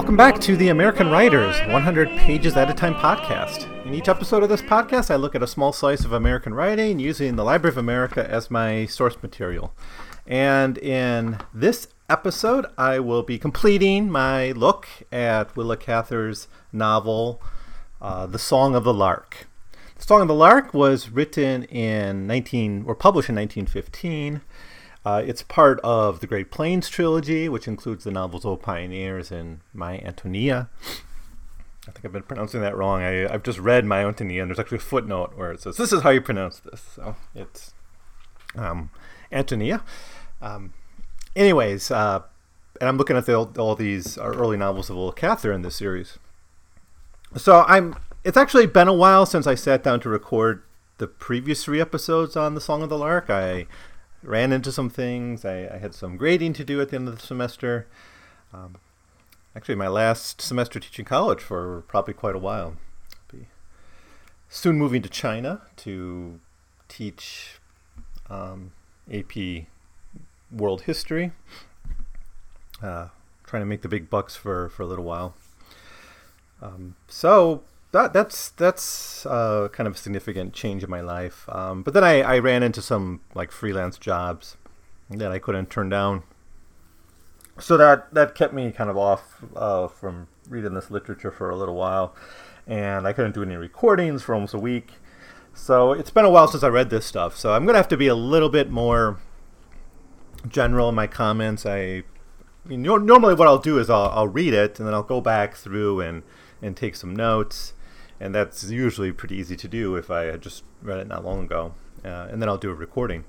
Welcome back to the American Writers 100 Pages at a Time podcast. In each episode of this podcast, I look at a small slice of American writing using the Library of America as my source material. And in this episode, I will be completing my look at Willa Cather's novel, uh, The Song of the Lark. The Song of the Lark was written in 19 or published in 1915. Uh, it's part of the Great Plains trilogy, which includes the novels O Pioneers and My Antonia. I think I've been pronouncing that wrong. I, have just read My Antonia, and there's actually a footnote where it says, This is how you pronounce this. So it's um, Antonia. Um, anyways, uh, and I'm looking at the, all these early novels of Willa Cather in this series. So I'm. It's actually been a while since I sat down to record the previous three episodes on the Song of the Lark. I ran into some things. I, I, had some grading to do at the end of the semester. Um, actually, my last semester teaching college for probably quite a while. Be soon moving to China to teach um, AP World History. Uh, trying to make the big bucks for, for a little while. Um, so that that's that's uh, kind of a significant change in my life. Um, but then I, I ran into some like freelance jobs that I couldn't turn down. So that that kept me kind of off uh, from reading this literature for a little while, and I couldn't do any recordings for almost a week. So it's been a while since I read this stuff. So I'm gonna have to be a little bit more general in my comments. I, normally what I'll do is I'll, I'll read it and then I'll go back through and and take some notes and that's usually pretty easy to do if I had just read it not long ago, uh, and then I'll do a recording.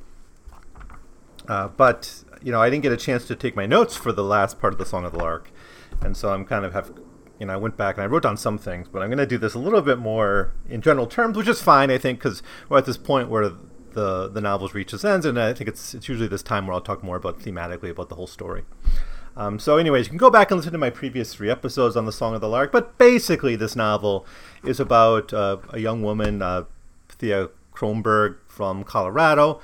Uh, but you know, I didn't get a chance to take my notes for the last part of the Song of the Lark, and so I'm kind of have, you know, I went back and I wrote down some things, but I'm going to do this a little bit more in general terms, which is fine, I think, because we're at this point where the the novels reach its ends, and I think it's it's usually this time where I'll talk more about thematically about the whole story. Um, so, anyways, you can go back and listen to my previous three episodes on the Song of the Lark. But basically, this novel is about uh, a young woman, uh, Thea Kronborg from Colorado,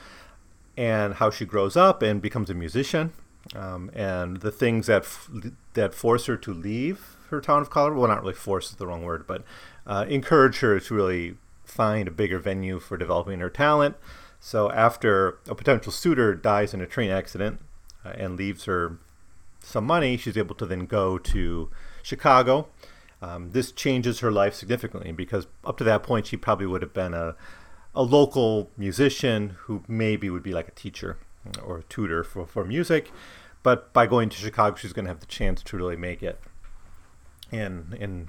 and how she grows up and becomes a musician, um, and the things that f- that force her to leave her town of Colorado. Well, not really force is the wrong word, but uh, encourage her to really find a bigger venue for developing her talent. So, after a potential suitor dies in a train accident uh, and leaves her some money, she's able to then go to Chicago. Um, this changes her life significantly because up to that point, she probably would have been a, a local musician who maybe would be like a teacher or a tutor for, for music. But by going to Chicago, she's going to have the chance to really make it in in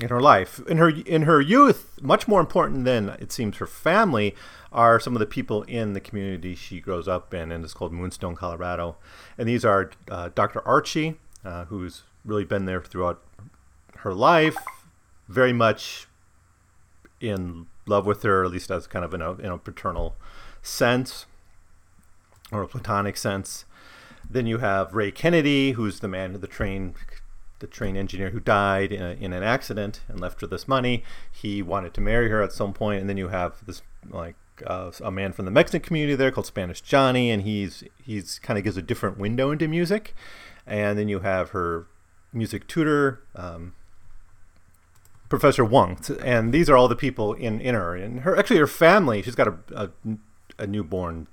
in her life. In her in her youth, much more important than it seems her family are some of the people in the community she grows up in, and it's called Moonstone, Colorado. And these are uh, Dr. Archie, uh, who's really been there throughout her life, very much in love with her, at least as kind of in a, in a paternal sense or a platonic sense. Then you have Ray Kennedy, who's the man, of the train the train engineer who died in, a, in an accident and left her this money. He wanted to marry her at some point, and then you have this like uh, a man from the Mexican community there called Spanish Johnny, and he's he's kind of gives a different window into music. And then you have her music tutor, um, Professor Wunsch, and these are all the people in in her and her actually her family. She's got a a, a newborn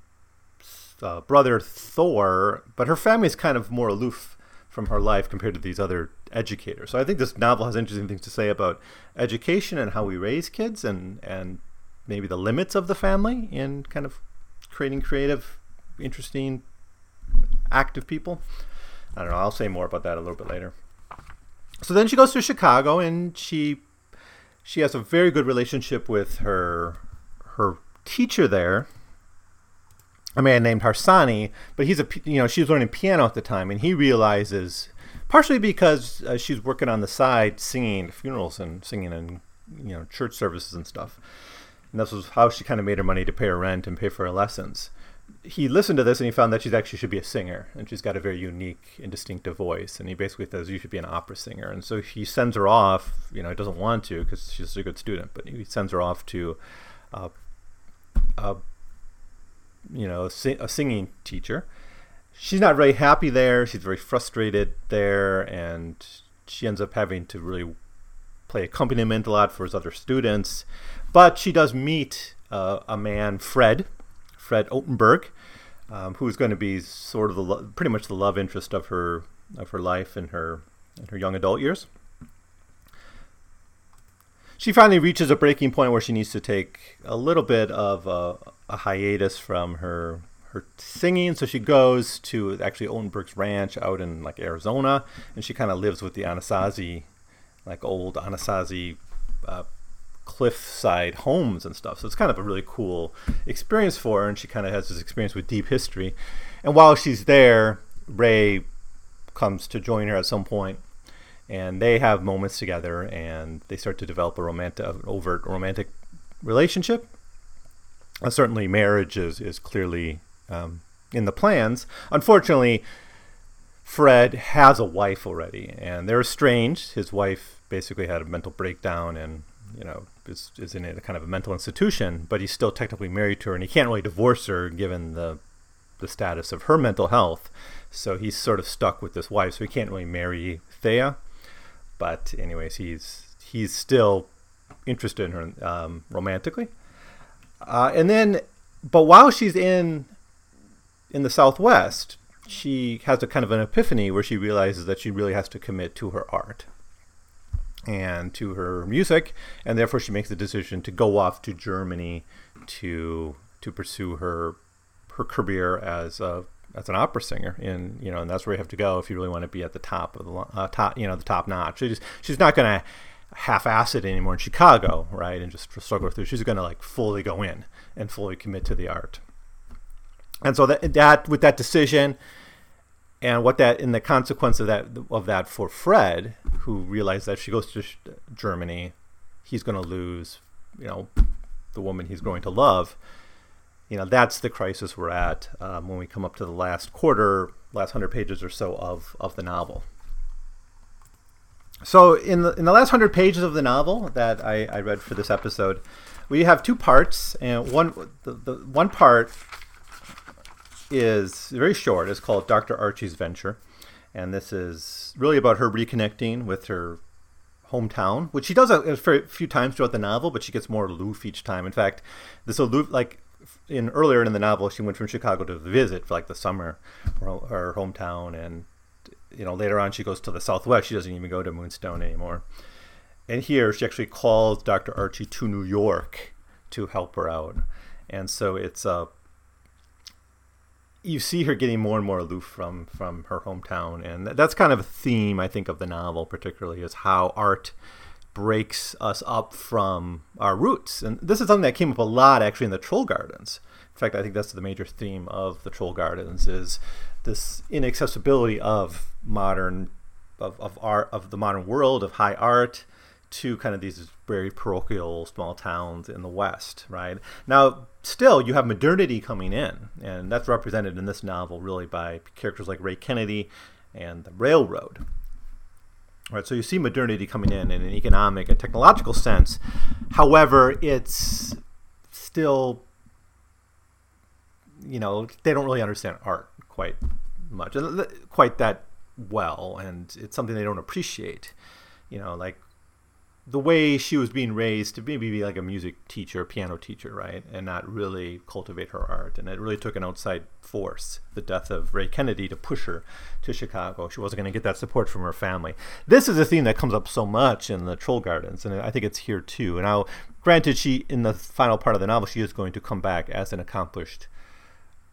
uh, brother Thor, but her family is kind of more aloof from her life compared to these other educators. So I think this novel has interesting things to say about education and how we raise kids and and maybe the limits of the family in kind of creating creative, interesting, active people. I don't know. I'll say more about that a little bit later. So then she goes to Chicago and she she has a very good relationship with her her teacher there a man named Harsanyi, but he's a you know she was learning piano at the time, and he realizes partially because uh, she's working on the side singing funerals and singing in you know church services and stuff, and this was how she kind of made her money to pay her rent and pay for her lessons. He listened to this and he found that she actually should be a singer, and she's got a very unique and distinctive voice. And he basically says you should be an opera singer, and so he sends her off. You know, he doesn't want to because she's a good student, but he sends her off to. Uh, a you know, a, singing teacher, she's not very happy there. She's very frustrated there, and she ends up having to really play accompaniment a lot for his other students. But she does meet uh, a man, Fred, Fred Ottenburg, um, who's going to be sort of the lo- pretty much the love interest of her of her life in her in her young adult years. She finally reaches a breaking point where she needs to take a little bit of a, a hiatus from her her singing. So she goes to actually Ottenburg's ranch out in like Arizona, and she kind of lives with the Anasazi, like old Anasazi uh, cliffside homes and stuff. So it's kind of a really cool experience for her, and she kind of has this experience with deep history. And while she's there, Ray comes to join her at some point, and they have moments together, and they start to develop a romantic, overt romantic relationship. Uh, certainly, marriage is is clearly um, in the plans. Unfortunately, Fred has a wife already, and they're estranged. His wife basically had a mental breakdown and you know is, is in a kind of a mental institution, but he's still technically married to her, and he can't really divorce her given the the status of her mental health. So he's sort of stuck with this wife, so he can't really marry Thea. But anyways, he's he's still interested in her um, romantically. Uh, and then, but while she's in in the Southwest, she has a kind of an epiphany where she realizes that she really has to commit to her art and to her music, and therefore she makes the decision to go off to Germany to to pursue her her career as a as an opera singer in you know and that's where you have to go if you really want to be at the top of the uh, top you know the top notch. She's she's not going to half-ass it anymore in Chicago right and just struggle through she's going to like fully go in and fully commit to the art. And so that that with that decision and what that in the consequence of that of that for Fred who realized that she goes to Germany he's going to lose you know the woman he's going to love you know that's the crisis we're at um, when we come up to the last quarter, last hundred pages or so of of the novel. So in the in the last hundred pages of the novel that I, I read for this episode, we have two parts, and one the, the one part is very short. It's called Dr. Archie's Venture, and this is really about her reconnecting with her hometown, which she does a, a few times throughout the novel, but she gets more aloof each time. In fact, this aloof, like in earlier in the novel, she went from Chicago to visit for like the summer, her, her hometown, and you know later on she goes to the Southwest. She doesn't even go to Moonstone anymore. And here she actually calls Dr. Archie to New York to help her out, and so it's a uh, you see her getting more and more aloof from from her hometown, and that's kind of a theme I think of the novel, particularly is how art breaks us up from our roots. And this is something that came up a lot actually in the Troll Gardens. In fact, I think that's the major theme of the Troll Gardens is this inaccessibility of modern of, of art of the modern world of high art to kind of these very parochial small towns in the West, right? Now, still, you have modernity coming in, and that's represented in this novel really by characters like Ray Kennedy and the railroad. Right, so you see modernity coming in in an economic and technological sense. However, it's still, you know, they don't really understand art quite much, quite that well, and it's something they don't appreciate. You know, like the way she was being raised to maybe be like a music teacher, piano teacher, right, and not really cultivate her art. And it really took an outside force, the death of Ray Kennedy, to push her to Chicago. She wasn't going to get that support from her family. This is a theme that comes up so much in the Troll Gardens, and I think it's here too. And now, granted, she in the final part of the novel, she is going to come back as an accomplished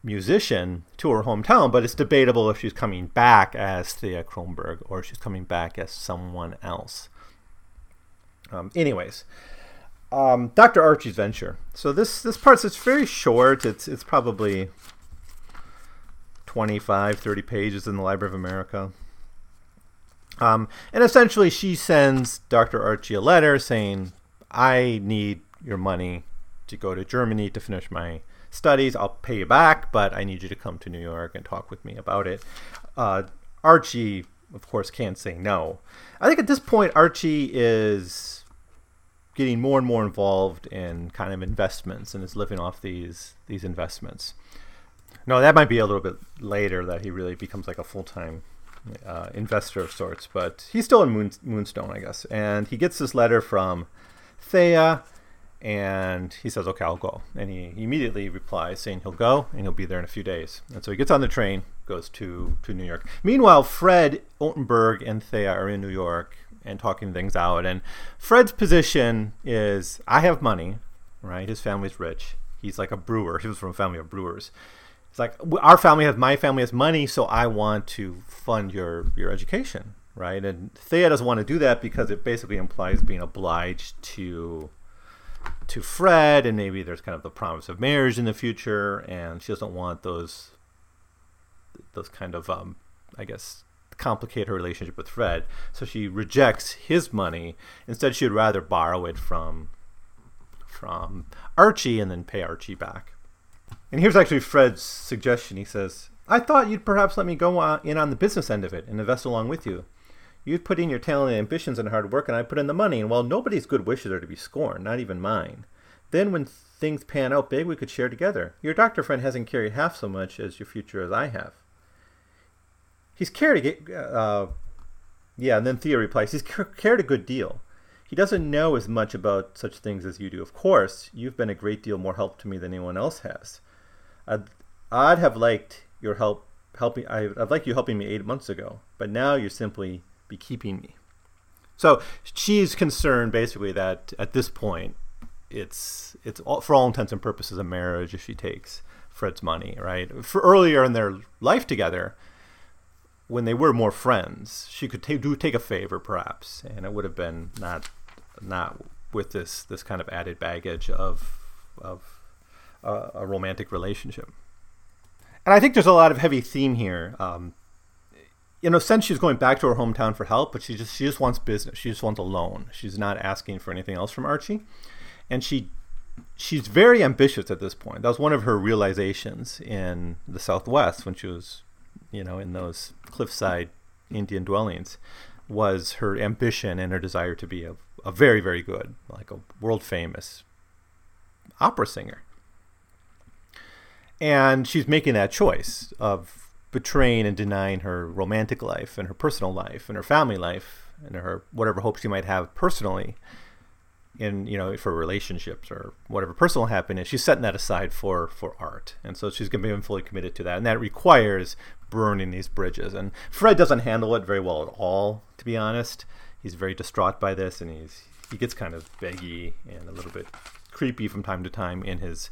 musician to her hometown, but it's debatable if she's coming back as Thea Kronborg or she's coming back as someone else. Um, anyways, um, Dr. Archie's Venture. So this this part's it's very short. It's it's probably 25, 30 pages in the Library of America. Um, and essentially, she sends Dr. Archie a letter saying, I need your money to go to Germany to finish my studies. I'll pay you back, but I need you to come to New York and talk with me about it. Uh, Archie, of course, can't say no. I think at this point, Archie is getting more and more involved in kind of investments and is living off these these investments. No, that might be a little bit later that he really becomes like a full time uh, investor of sorts, but he's still in Moon, Moonstone, I guess. And he gets this letter from Thea, and he says, "Okay, I'll go." And he immediately replies saying he'll go and he'll be there in a few days. And so he gets on the train, goes to to New York. Meanwhile, Fred Ottenburg and Thea are in New York and talking things out. And Fred's position is, "I have money, right? His family's rich. He's like a brewer. He was from a family of brewers." It's like our family has my family has money, so I want to fund your your education, right? And Thea doesn't want to do that because it basically implies being obliged to to Fred, and maybe there's kind of the promise of marriage in the future, and she doesn't want those those kind of um, I guess complicate her relationship with Fred. So she rejects his money. Instead, she'd rather borrow it from from Archie and then pay Archie back. And here's actually Fred's suggestion. He says, I thought you'd perhaps let me go in on the business end of it and invest along with you. You'd put in your talent and ambitions and hard work, and I put in the money. And while nobody's good wishes are to be scorned, not even mine, then when things pan out big, we could share together. Your doctor friend hasn't carried half so much as your future as I have. He's cared a uh, yeah. And then Thea replies, he's cared a good deal. He doesn't know as much about such things as you do. Of course, you've been a great deal more help to me than anyone else has. I'd, I'd have liked your help helping. I, I'd like you helping me eight months ago, but now you're simply be keeping me. So she's concerned basically that at this point, it's it's all, for all intents and purposes a marriage if she takes Fred's money, right? For earlier in their life together, when they were more friends, she could take, do take a favor perhaps, and it would have been not not with this this kind of added baggage of of a, a romantic relationship. And I think there's a lot of heavy theme here. Um, in a sense, she's going back to her hometown for help, but she just she just wants business. She just wants a loan. She's not asking for anything else from Archie, and she she's very ambitious at this point. That was one of her realizations in the Southwest when she was, you know, in those cliffside Indian dwellings, was her ambition and her desire to be a, a very very good, like a world famous opera singer. And she's making that choice of betraying and denying her romantic life and her personal life and her family life and her whatever hopes she might have personally in you know for relationships or whatever personal happiness she's setting that aside for for art. And so she's going to be fully committed to that. And that requires burning these bridges. And fred doesn't handle it very well at all to be honest. He's very distraught by this and he's he gets kind of beggy and a little bit creepy from time to time in his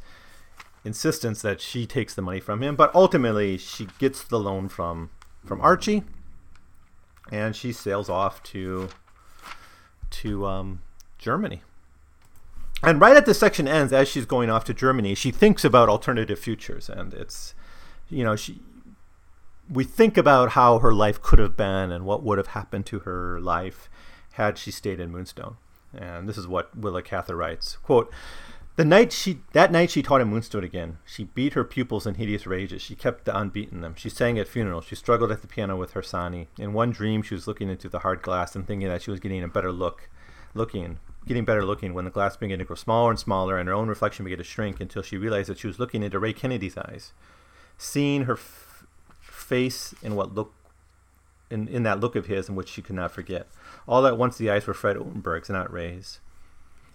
insistence that she takes the money from him, but ultimately she gets the loan from from Archie, and she sails off to to um, Germany. And right at the section ends, as she's going off to Germany, she thinks about alternative futures, and it's you know she we think about how her life could have been and what would have happened to her life had she stayed in Moonstone. And this is what Willa Cather writes: "Quote." The night she that night she taught in Moonstone again. She beat her pupils in hideous rages. She kept on beating them. She sang at funerals. She struggled at the piano with Harsanyi. In one dream, she was looking into the hard glass and thinking that she was getting a better look, looking, getting better looking. When the glass began to grow smaller and smaller, and her own reflection began to shrink until she realized that she was looking into Ray Kennedy's eyes, seeing her face in what look, in in that look of his, in which she could not forget. All at once, the eyes were Fred Ottenburg's, not Ray's.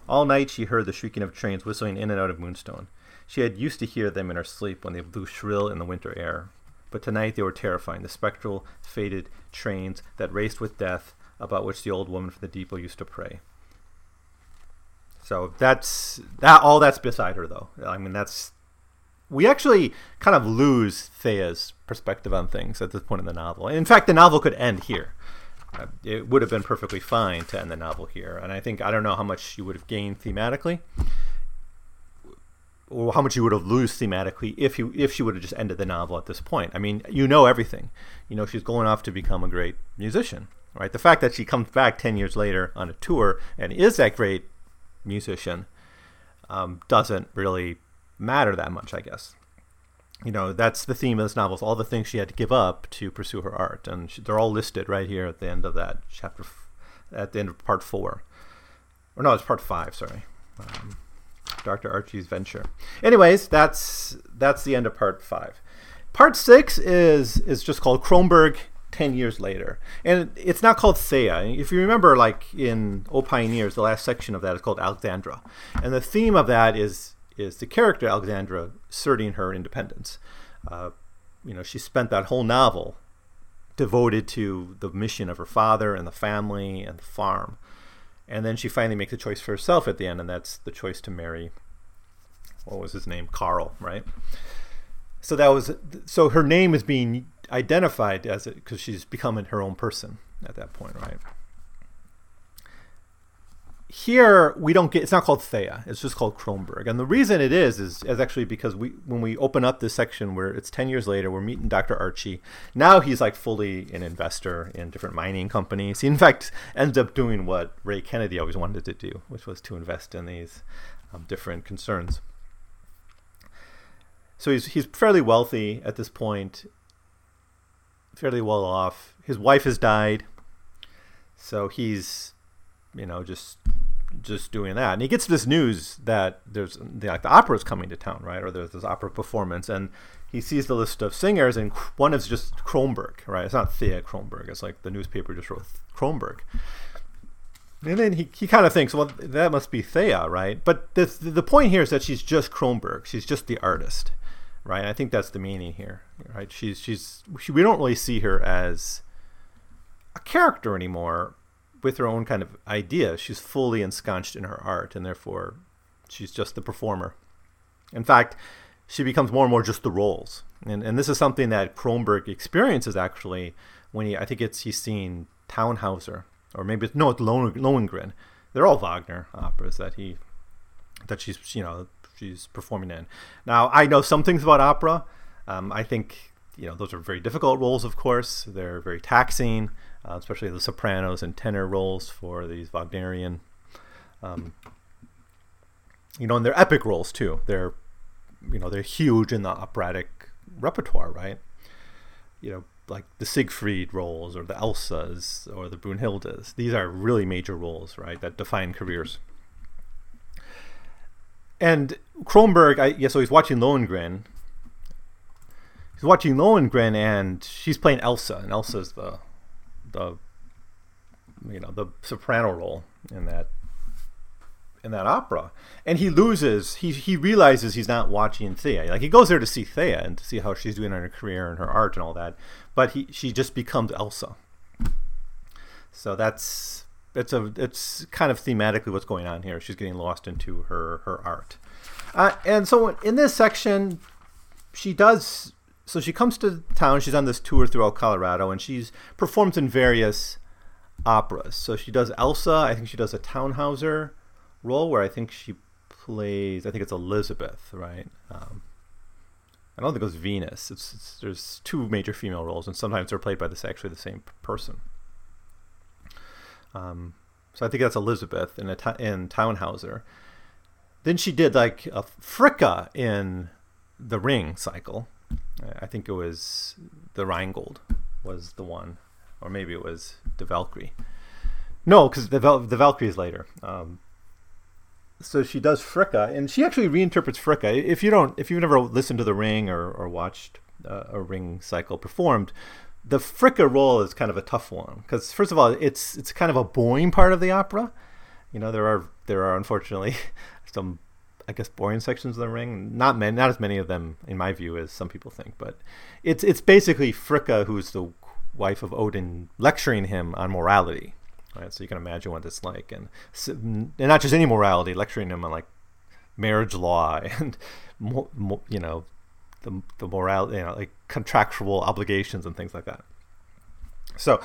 All night she heard the shrieking of trains whistling in and out of Moonstone. She had used to hear them in her sleep when they blew shrill in the winter air. But tonight they were terrifying, the spectral, faded trains that raced with death, about which the old woman from the depot used to pray. So that's that. All that's beside her, though. I mean, that's we actually kind of lose Thea's perspective on things at this point in the novel. In fact, the novel could end here it would have been perfectly fine to end the novel here. And I think I don't know how much you would have gained thematically, or how much you would have lost thematically if you if she would have just ended the novel at this point. I mean, you know everything. You know she's going off to become a great musician, right? The fact that she comes back ten years later on a tour and is that great musician um, doesn't really matter that much, I guess you know that's the theme of this novel is all the things she had to give up to pursue her art and she, they're all listed right here at the end of that chapter at the end of part four or no it's part five sorry um, dr archie's venture anyways that's that's the end of part five Part six is is just called Kronborg 10 years later. And it's not called Thea. If you remember, like in O Pioneers, the last section of that is called Alexandra. And the theme of that is, is the character Alexandra asserting her independence. Uh, you know, she spent that whole novel devoted to the mission of her father and the family and the farm. And then she finally makes a choice for herself at the end, and that's the choice to marry, what was his name? Carl, right? So that was, so her name is being identified as it because she's becoming her own person at that point, right? Here we don't get it's not called Thea, it's just called Kronborg. And the reason it is is, is actually because we when we open up this section where it's 10 years later, we're meeting Dr. Archie. Now he's like fully an investor in different mining companies. He in fact ends up doing what Ray Kennedy always wanted to do, which was to invest in these um, different concerns. So he's he's fairly wealthy at this point fairly well off. His wife has died, so he's, you know, just just doing that. And he gets this news that there's the, like the opera's coming to town, right? Or there's this opera performance, and he sees the list of singers, and one is just Kronborg, right? It's not Thea Kronborg. It's like the newspaper just wrote Kronborg. And then he, he kind of thinks, well, that must be Thea, right? But the, the point here is that she's just Kronborg. She's just the artist right? I think that's the meaning here, right? She's she's she, we don't really see her as a character anymore with her own kind of idea. She's fully ensconced in her art, and therefore she's just the performer. In fact, she becomes more and more just the roles, and and this is something that Kronborg experiences actually when he I think it's he's seen Tannhäuser, or maybe it's, no it's Lohengrin. They're all Wagner operas that he that she's you know she's performing in. Now, I know some things about opera. Um, I think you know those are very difficult roles. Of course, they're very taxing, uh, especially the sopranos and tenor roles for these Wagnerian. Um, you know, and they're epic roles too. They're you know they're huge in the operatic repertoire, right? You know, like the Siegfried roles or the Elsas or the Brunhildes. These are really major roles, right, that define careers. And Kronborg, I, yeah, so he's watching Lohengrin. He's watching Lohengrin, and she's playing Elsa, and Elsa's the, the, you know, the soprano role in that, in that opera. And he loses. He he realizes he's not watching Thea. Like he goes there to see Thea and to see how she's doing in her career and her art and all that. But he she just becomes Elsa. So that's it's a it's kind of thematically what's going on here. She's getting lost into her her art, uh, and so in this section, she does. So she comes to town. She's on this tour throughout Colorado, and she's performs in various operas. So she does Elsa. I think she does a Tannhäuser role where I think she plays. I think it's Elizabeth, right? Um, I don't think it was Venus. It's, it's, there's two major female roles, and sometimes they're played by this actually the same person. Um, so I think that's Elizabeth in a t- in Tannhäuser. Then she did like a Fricka in the Ring cycle. I think it was the Rheingold was the one, or maybe it was the Valkyrie. No, because the Val- the Valkyrie is later. Um, so she does Fricka, and she actually reinterprets Fricka. If you don't, if you've never listened to the Ring or, or watched uh, a Ring cycle performed, the Fricka role is kind of a tough one because first of all, it's it's kind of a boring part of the opera. You know, there are there are unfortunately some I guess boring sections of the ring. Not many, not as many of them in my view as some people think, but it's it's basically Fricka, who's the wife of Odin, lecturing him on morality. Right, so you can imagine what it's like, and and not just any morality, lecturing him on like marriage law and you know the the morale, you know, like contractual obligations and things like that. So,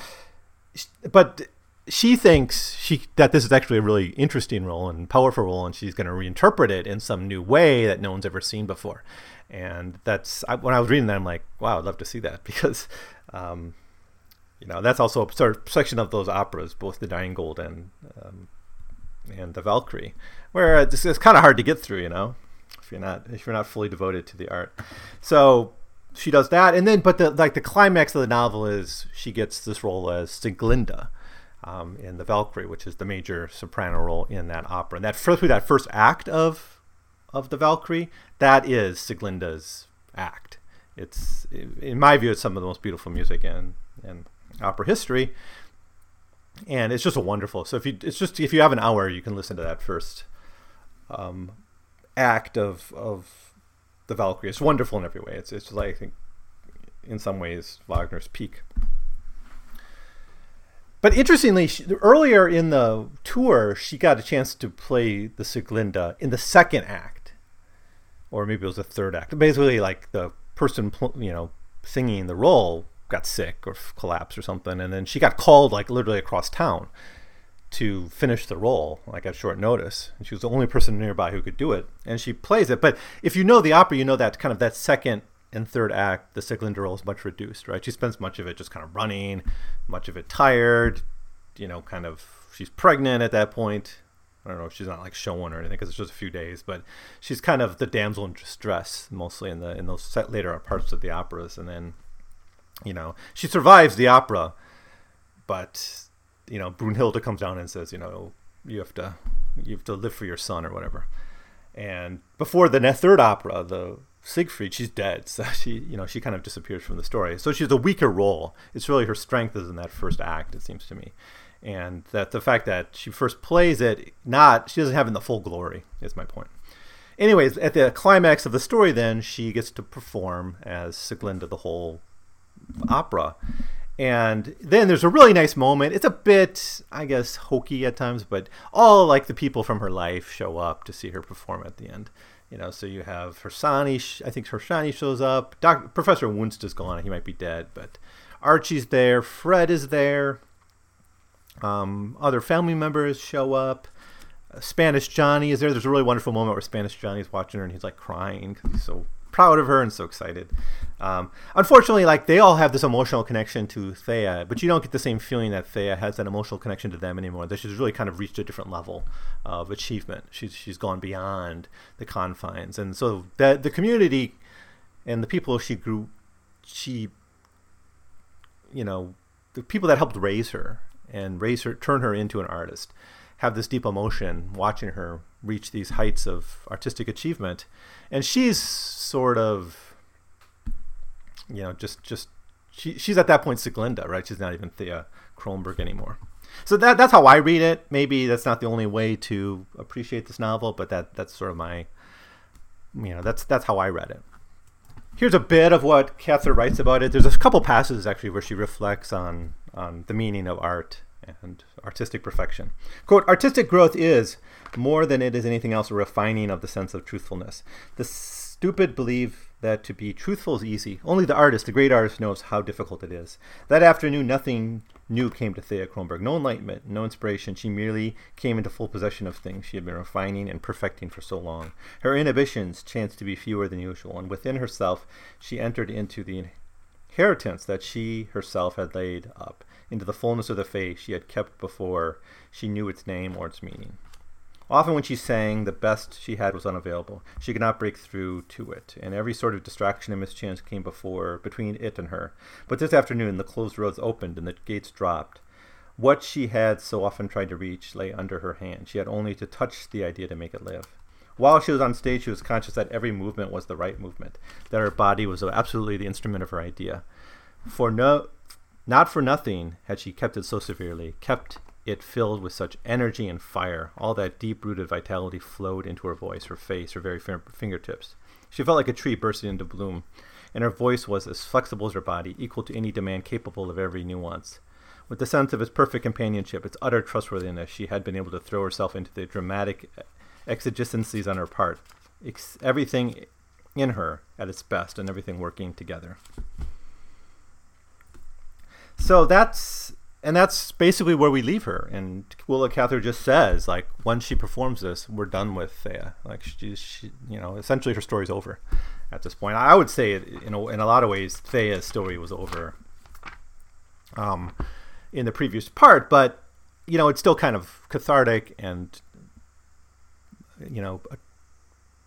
but she thinks she that this is actually a really interesting role and powerful role, and she's going to reinterpret it in some new way that no one's ever seen before. And that's I, when I was reading that, I'm like, wow, I'd love to see that because, um, you know, that's also a sort of section of those operas, both the Rheingold and um, and the Valkyrie, where it's, it's kind of hard to get through, you know if you're not if you're not fully devoted to the art. So she does that, and then but the like the climax of the novel is she gets this role as Sieglinde. Um, in the Valkyrie, which is the major soprano role in that opera, and that first that first act of of the Valkyrie, that is Sieglinde's act. it's in my view, it's some of the most beautiful music in in opera history, and it's just a wonderful. So if you it's just if you have an hour, you can listen to that first um, act of of the Valkyrie. It's wonderful in every way. It's it's like I think in some ways Wagner's peak. But interestingly, she, earlier in the tour, she got a chance to play the Sieglinde in the second act, or maybe it was the third act. Basically, like the person, you know, singing the role got sick or collapsed or something, and then she got called like literally across town to finish the role like at short notice. And she was the only person nearby who could do it and she plays it. But if you know the opera you know that kind of that second and third act the Sieglinde role is much reduced right? She spends much of it just kind of running much of it tired you know kind of she's pregnant at that point. I don't know if she's not like showing or anything because it's just a few days, but she's kind of the damsel in distress mostly in the in those later parts of the operas, and then, you know, she survives the opera, but you know, Brunhilde comes down and says, you know, you have to you have to live for your son or whatever. And before the third opera, the Siegfried, she's dead. So she, you know, she kind of disappears from the story. So she's a weaker role. It's really her strength is in that first act, it seems to me. And that the fact that she first plays it, not she doesn't have in the full glory, is my point. Anyways, at the climax of the story, then she gets to perform as Sieglinde the whole opera, and then there's a really nice moment. It's a bit, I guess, hokey at times, but all like the people from her life show up to see her perform at the end. You know, so you have Harsanyi. I think Harsanyi shows up. Professor Wunsch is gone. He might be dead, but Archie's there. Fred is there. Um, other family members show up. Uh, Spanish Johnny is there. There's a really wonderful moment where Spanish Johnny is watching her and he's like crying because he's so proud of her and so excited. Um, unfortunately, like they all have this emotional connection to Thea, but you don't get the same feeling that Thea has that emotional connection to them anymore. That she's really kind of reached a different level of achievement. She's she's gone beyond the confines, and so that the community and the people she grew, she, you know, the people that helped raise her and raise her, turn her into an artist, have this deep emotion watching her reach these heights of artistic achievement, and she's sort of, you know, just just she, she's at that point Sieglinde, right? She's not even Thea Kronborg anymore. So that that's how I read it. Maybe that's not the only way to appreciate this novel, but that that's sort of my, you know, that's that's how I read it. Here's a bit of what Cather writes about it. There's a couple passages actually where she reflects on on the meaning of art and artistic perfection. Quote, artistic growth is, more than it is anything else, a refining of the sense of truthfulness. The stupid believe that to be truthful is easy. Only the artist, the great artist, knows how difficult it is. That afternoon, nothing new came to Thea Kronborg. No enlightenment, no inspiration. She merely came into full possession of things she had been refining and perfecting for so long. Her inhibitions chanced to be fewer than usual, and within herself, she entered into the inheritance that she herself had laid up into the fullness of the faith she had kept before she knew its name or its meaning. Often, when she sang, the best she had was unavailable. She could not break through to it, and every sort of distraction and mischance came before between it and her. But this afternoon, the closed roads opened and the gates dropped. What she had so often tried to reach lay under her hand. She had only to touch the idea to make it live. While she was on stage, she was conscious that every movement was the right movement, that her body was absolutely the instrument of her idea. For no, not for nothing had she kept it so severely, kept it filled with such energy and fire. All that deep rooted vitality flowed into her voice, her face, her very fingertips. She felt like a tree bursting into bloom, and her voice was as flexible as her body, equal to any demand, capable of every nuance. With the sense of its perfect companionship, its utter trustworthiness, she had been able to throw herself into the dramatic exigencies on her part, ex- everything in her at its best, and everything working together so that's and that's basically where we leave her. And Willa Cather just says, like, once she performs this, we're done with Thea. Like, she, she, you know, essentially her story's over at this point. I would say, in a, in a lot of ways, Thea's story was over um, in the previous part, but, you know, it's still kind of cathartic and, you know,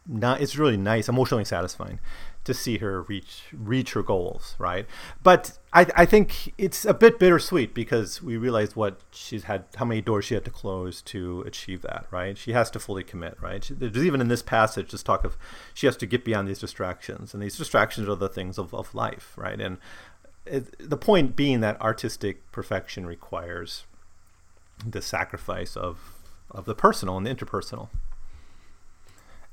not it's really nice, emotionally satisfying to see her reach reach her goals, right? But I, I think it's a bit bittersweet because we realize what she's had, how many doors she had to close to achieve that, right? She has to fully commit, right? She, there's even in this passage this talk of she has to get beyond these distractions, and these distractions are the things of, of life, right? And it, the point being that artistic perfection requires the sacrifice of of the personal and the interpersonal.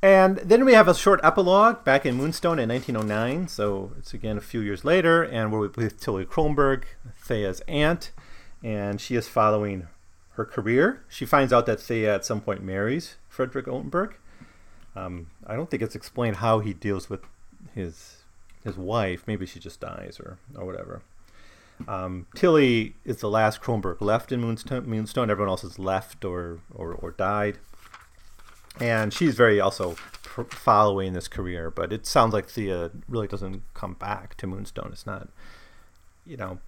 And then we have a short epilogue back in Moonstone in 1909. So it's again a few years later, and we're with Tilly Kronborg, Thea's aunt, and she is following her career. She finds out that Thea at some point marries Frederick Ottenburg. Um, I don't think it's explained how he deals with his his wife. Maybe she just dies or, or whatever. Um, Tilly is the last Kronborg left in Moonstone. Moonstone. Everyone else has left or, or, or died and she's very also following this career. But it sounds like Thea really doesn't come back to Moonstone. It's not, you know,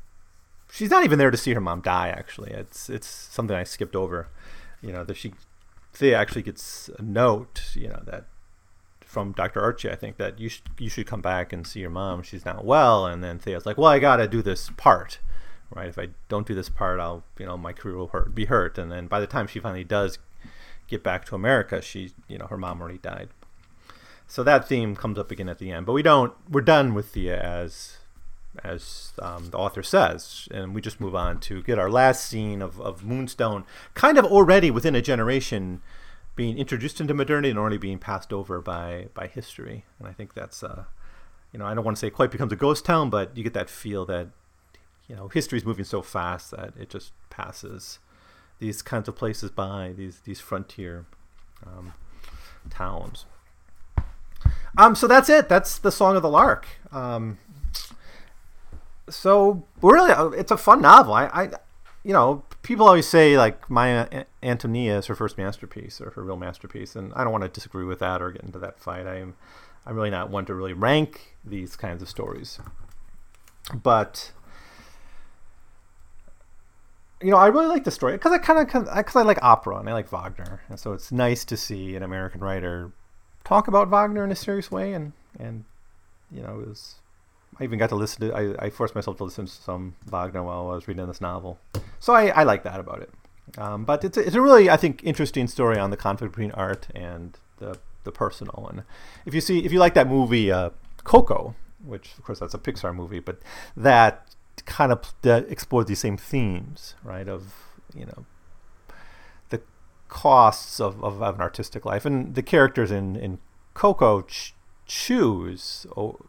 she's not even there to see her mom die. Actually, it's it's something I skipped over. You know, that she Thea actually gets a note. You know that from Dr. Archie, I think that you should you should come back and see your mom. She's not well, and then Thea's like, well, I gotta do this part, right? If I don't do this part, I'll you know my career will hurt, be hurt. And then by the time she finally does get back to America, she, you know, her mom already died. So that theme comes up again at the end, but we don't. We're done with the as as um, the author says, and we just move on to get our last scene of, of Moonstone, kind of already within a generation, being introduced into modernity and already being passed over by by history. And I think that's, uh, you know, I don't want to say it quite becomes a ghost town, but you get that feel that, you know, history is moving so fast that it just passes these kinds of places by these these frontier um, towns. Um, so that's it. That's the Song of the Lark. Um, so really, uh, it's a fun novel. I, I, you know, people always say like My Antonia is her first masterpiece or her real masterpiece, and I don't want to disagree with that or get into that fight. I'm, I'm really not one to really rank these kinds of stories, but you know, I really like the story because I kind of because I like opera and I like Wagner, and so it's nice to see an American writer talk about Wagner in a serious way, and and you know, it was I even got to listen to I, I forced myself to listen to some Wagner while I was reading this novel, so I, I like that about it. Um, but it's a, it's a really I think interesting story on the conflict between art and the the personal, and if you see if you like that movie uh, Coco, which of course that's a Pixar movie, but that kind of explore these same themes, right? Of you know the costs of, of, of an artistic life, and the characters in in Coco ch- choose,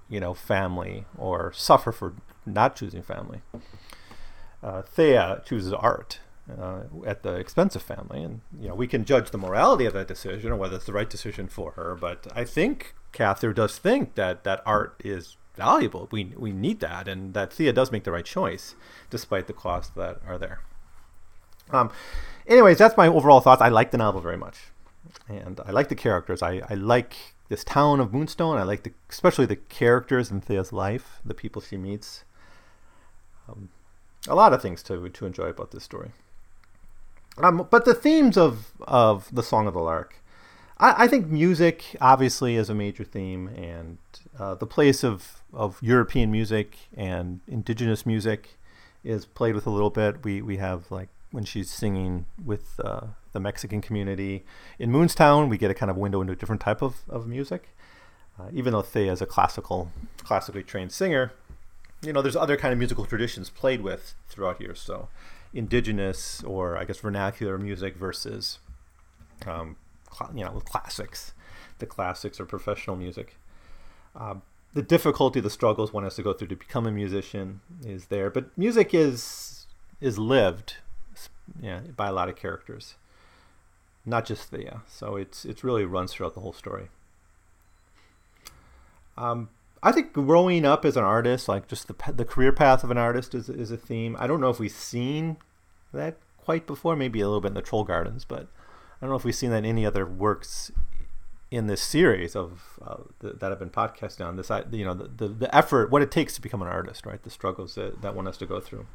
you know, family or suffer for not choosing family. Uh, Thea chooses art uh, at the expense of family, and you know we can judge the morality of that decision or whether it's the right decision for her. But I think Cather does think that that art is valuable. We we need that, and that Thea does make the right choice, despite the costs that are there. Um, anyways, that's my overall thoughts. I like the novel very much, and I like the characters. I, I like this town of Moonstone. I like the especially the characters in Thea's life, the people she meets. Um, a lot of things to to enjoy about this story. Um, but the themes of of the Song of the Lark I, think music obviously is a major theme, and uh, the place of, of European music and indigenous music is played with a little bit. We we have like when she's singing with uh, the Mexican community in Moonstone, we get a kind of window into a different type of, of music. Uh, even though Thea is a classical, classically trained singer, you know, there's other kind of musical traditions played with throughout here. So, indigenous or I guess vernacular music versus um, you know, classics, the classics or professional music. Uh, the difficulty, the struggles one has to go through to become a musician is there, but music is is lived, yeah, by a lot of characters, not just Thea. So it's it's really runs throughout the whole story. Um, I think growing up as an artist, like just the the career path of an artist, is is a theme. I don't know if we've seen that quite before. Maybe a little bit in the Troll Gardens, but I don't know if we've seen that in any other works in this series of uh, that have been podcasted on this you know the, the, the, effort what it takes to become an artist right the struggles that, that one has to go through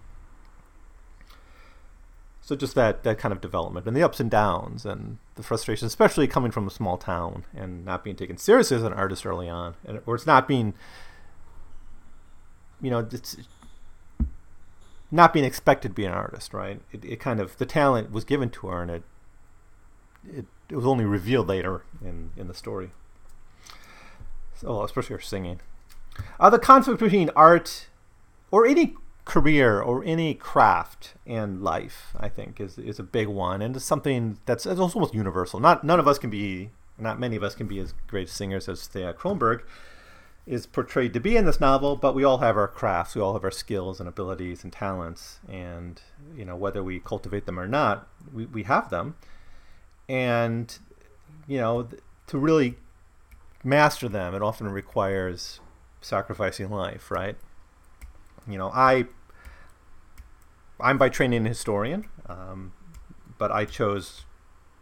So just that that kind of development and the ups and downs and the frustration, especially coming from a small town and not being taken seriously as an artist early on, and, or it's not being, you know, it's not being expected to be an artist, right? It, it kind of the talent was given to her, and it it, it was only revealed later in in the story. So, especially her singing. Uh, the conflict between art or any career or any craft and life, I think, is is a big one, and it's something that's it's almost universal. Not none of us can be, not many of us can be as great singers as Thea Kronborg is portrayed to be in this novel, but we all have our crafts, we all have our skills and abilities and talents, and you know whether we cultivate them or not, we, we have them, and you know to really master them, it often requires sacrificing life, right? You know, I I'm by training a historian, um, but I chose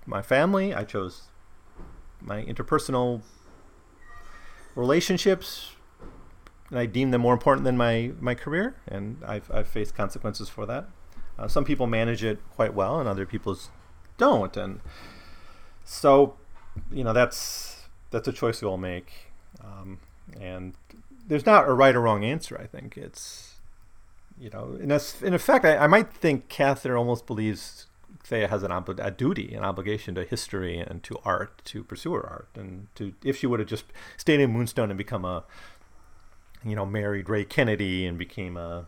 my family. I chose my interpersonal relationships, and I deem them more important than my my career, and I've I've faced consequences for that. Uh, some people manage it quite well, and other people don't, and so you know that's that's a choice we all make, um, and there's not a right or wrong answer. I think it's you know, in, a, in effect, I, I might think Cather almost believes Thea has an ob- a duty, an obligation to history and to art, to pursue her art, and to if she would have just stayed in Moonstone and become a, you know, married Ray Kennedy and became a,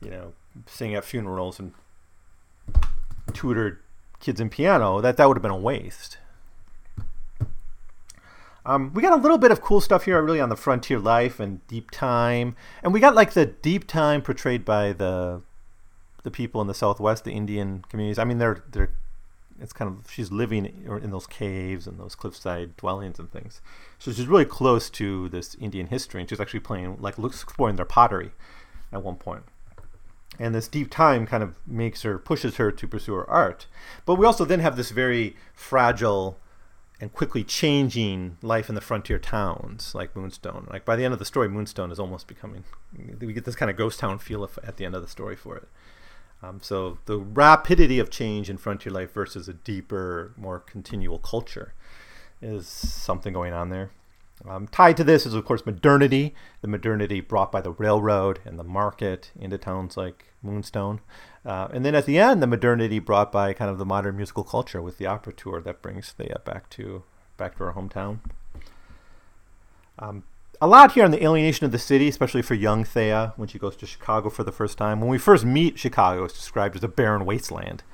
you know, sing at funerals and tutored kids in piano, that that would have been a waste. Um, we got a little bit of cool stuff here, really, on the frontier life and deep time, and we got like the deep time portrayed by the the people in the Southwest, the Indian communities. I mean, they're they're it's kind of she's living in those caves and those cliffside dwellings and things. So she's really close to this Indian history, and she's actually playing like looks exploring their pottery at one point. And this deep time kind of makes her pushes her to pursue her art. But we also then have this very fragile and quickly changing life in the frontier towns like Moonstone. Like by the end of the story, Moonstone is almost becoming. We get this kind of ghost town feel at the end of the story for it. Um, so the rapidity of change in frontier life versus a deeper, more continual culture is something going on there. Um, tied to this is, of course, modernity, the modernity brought by the railroad and the market into towns like Moonstone. Uh, and then at the end, the modernity brought by kind of the modern musical culture with the opera tour that brings Thea back to back to her hometown. Um, a lot here on the alienation of the city, especially for young Thea when she goes to Chicago for the first time. When we first meet Chicago, it's described as a barren wasteland.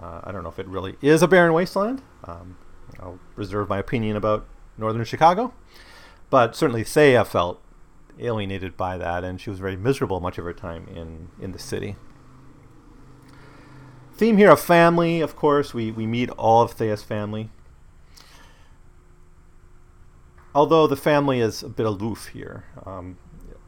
Uh, I don't know if it really is a barren wasteland. Um, I'll reserve my opinion about northern Chicago. But certainly Thea felt alienated by that, and she was very miserable much of her time in, in the city. Theme here of family, of course. We, we meet all of Thea's family. Although the family is a bit aloof here. Um,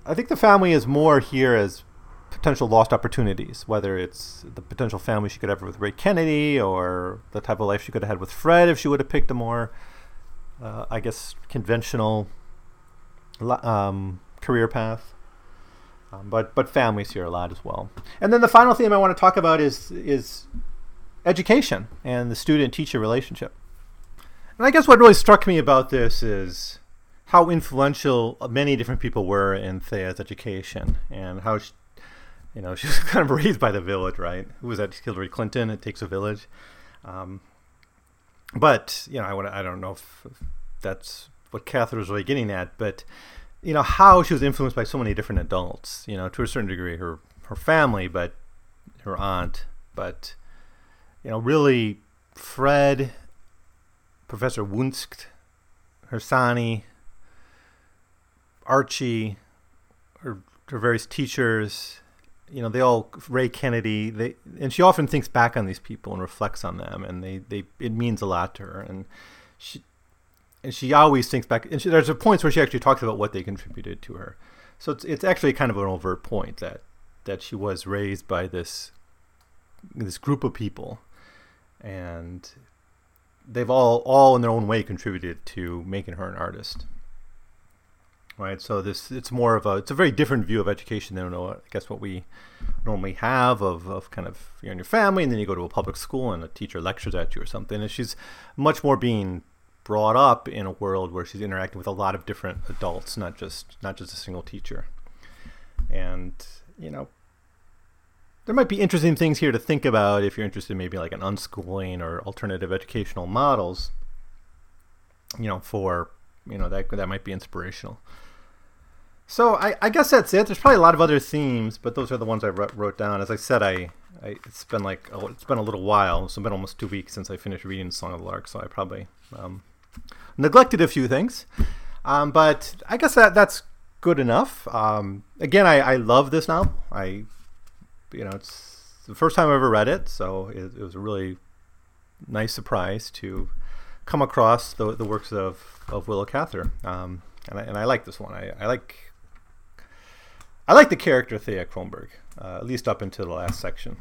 I think the family is more here as potential lost opportunities, whether it's the potential family she could have with Ray Kennedy or the type of life she could have had with Fred if she would have picked a more, uh, I guess, conventional um, career path. Um, but but families here a lot as well. And then the final theme I want to talk about is is education and the student teacher relationship. And I guess what really struck me about this is how influential many different people were in Thea's education and how she, you know she was kind of raised by the village, right? Who was that? Hillary Clinton. It takes a village. Um, but you know, I I don't know if that's what Cather was really getting at, but you know how she was influenced by so many different adults. You know, to a certain degree, her her family, but her aunt, but you know, really Fred, Professor Wunsch, Harsanyi, Archie, her, her various teachers, you know, they all Ray Kennedy. They and she often thinks back on these people and reflects on them, and they they it means a lot to her. And she and she always thinks back. And she, there's a points where she actually talks about what they contributed to her. So it's it's actually kind of an overt point that that she was raised by this this group of people, and they've all all in their own way contributed to making her an artist. Right? So this it's more of a it's a very different view of education than uh, I guess what we normally have of, of kind of you're in your family and then you go to a public school and a teacher lectures at you or something. And she's much more being brought up in a world where she's interacting with a lot of different adults, not just not just a single teacher. And you know, there might be interesting things here to think about if you're interested in maybe like an unschooling or alternative educational models. You know, for you know that that might be inspirational. So I, I guess that's it. There's probably a lot of other themes, but those are the ones I wrote down. As I said, I, I it's been like oh, it's been a little while. It's been almost two weeks since I finished reading Song of the Lark, so I probably um, neglected a few things. Um, but I guess that that's good enough. Um, again, I, I love this novel. I, you know, it's the first time I ever read it, so it, it was a really nice surprise to come across the, the works of, of Willa Cather. Um, and I, and I like this one. I, I like I like the character Thea Kronborg, uh, at least up into the last section.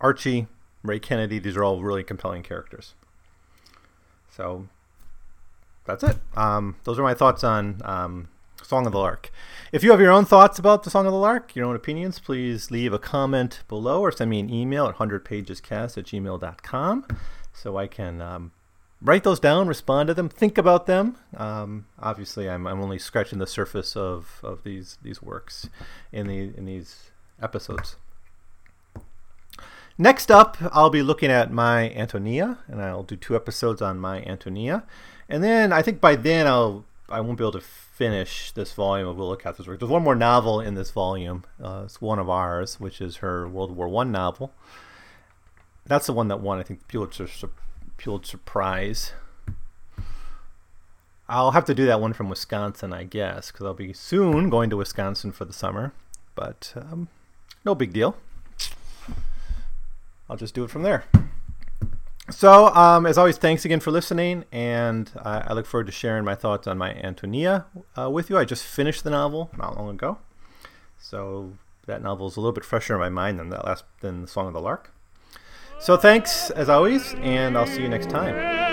Archie, Ray Kennedy, these are all really compelling characters. So that's it. Um, those are my thoughts on um, Song of the Lark. If you have your own thoughts about the Song of the Lark, your own opinions, please leave a comment below or send me an email at 100pagescast at gmail.com so I can um, write those down, respond to them, think about them. Um, obviously, I'm, I'm only scratching the surface of, of these these works in the in these episodes. Next up, I'll be looking at My Antonia, and I'll do two episodes on My Antonia, and then I think by then I'll I won't be able to finish this volume of Willa Cather's work. There's one more novel in this volume. Uh, it's one of ours, which is her World War One novel. That's the one that won, I think, Pulitzer Pulitzer Prize. I'll have to do that one from Wisconsin, I guess, because I'll be soon going to Wisconsin for the summer. But um, no big deal. I'll just do it from there. So, um, as always, thanks again for listening, and I, I look forward to sharing my thoughts on My Antonia uh, with you. I just finished the novel not long ago, so that novel is a little bit fresher in my mind than that last than the Song of the Lark. So thanks as always, and I'll see you next time.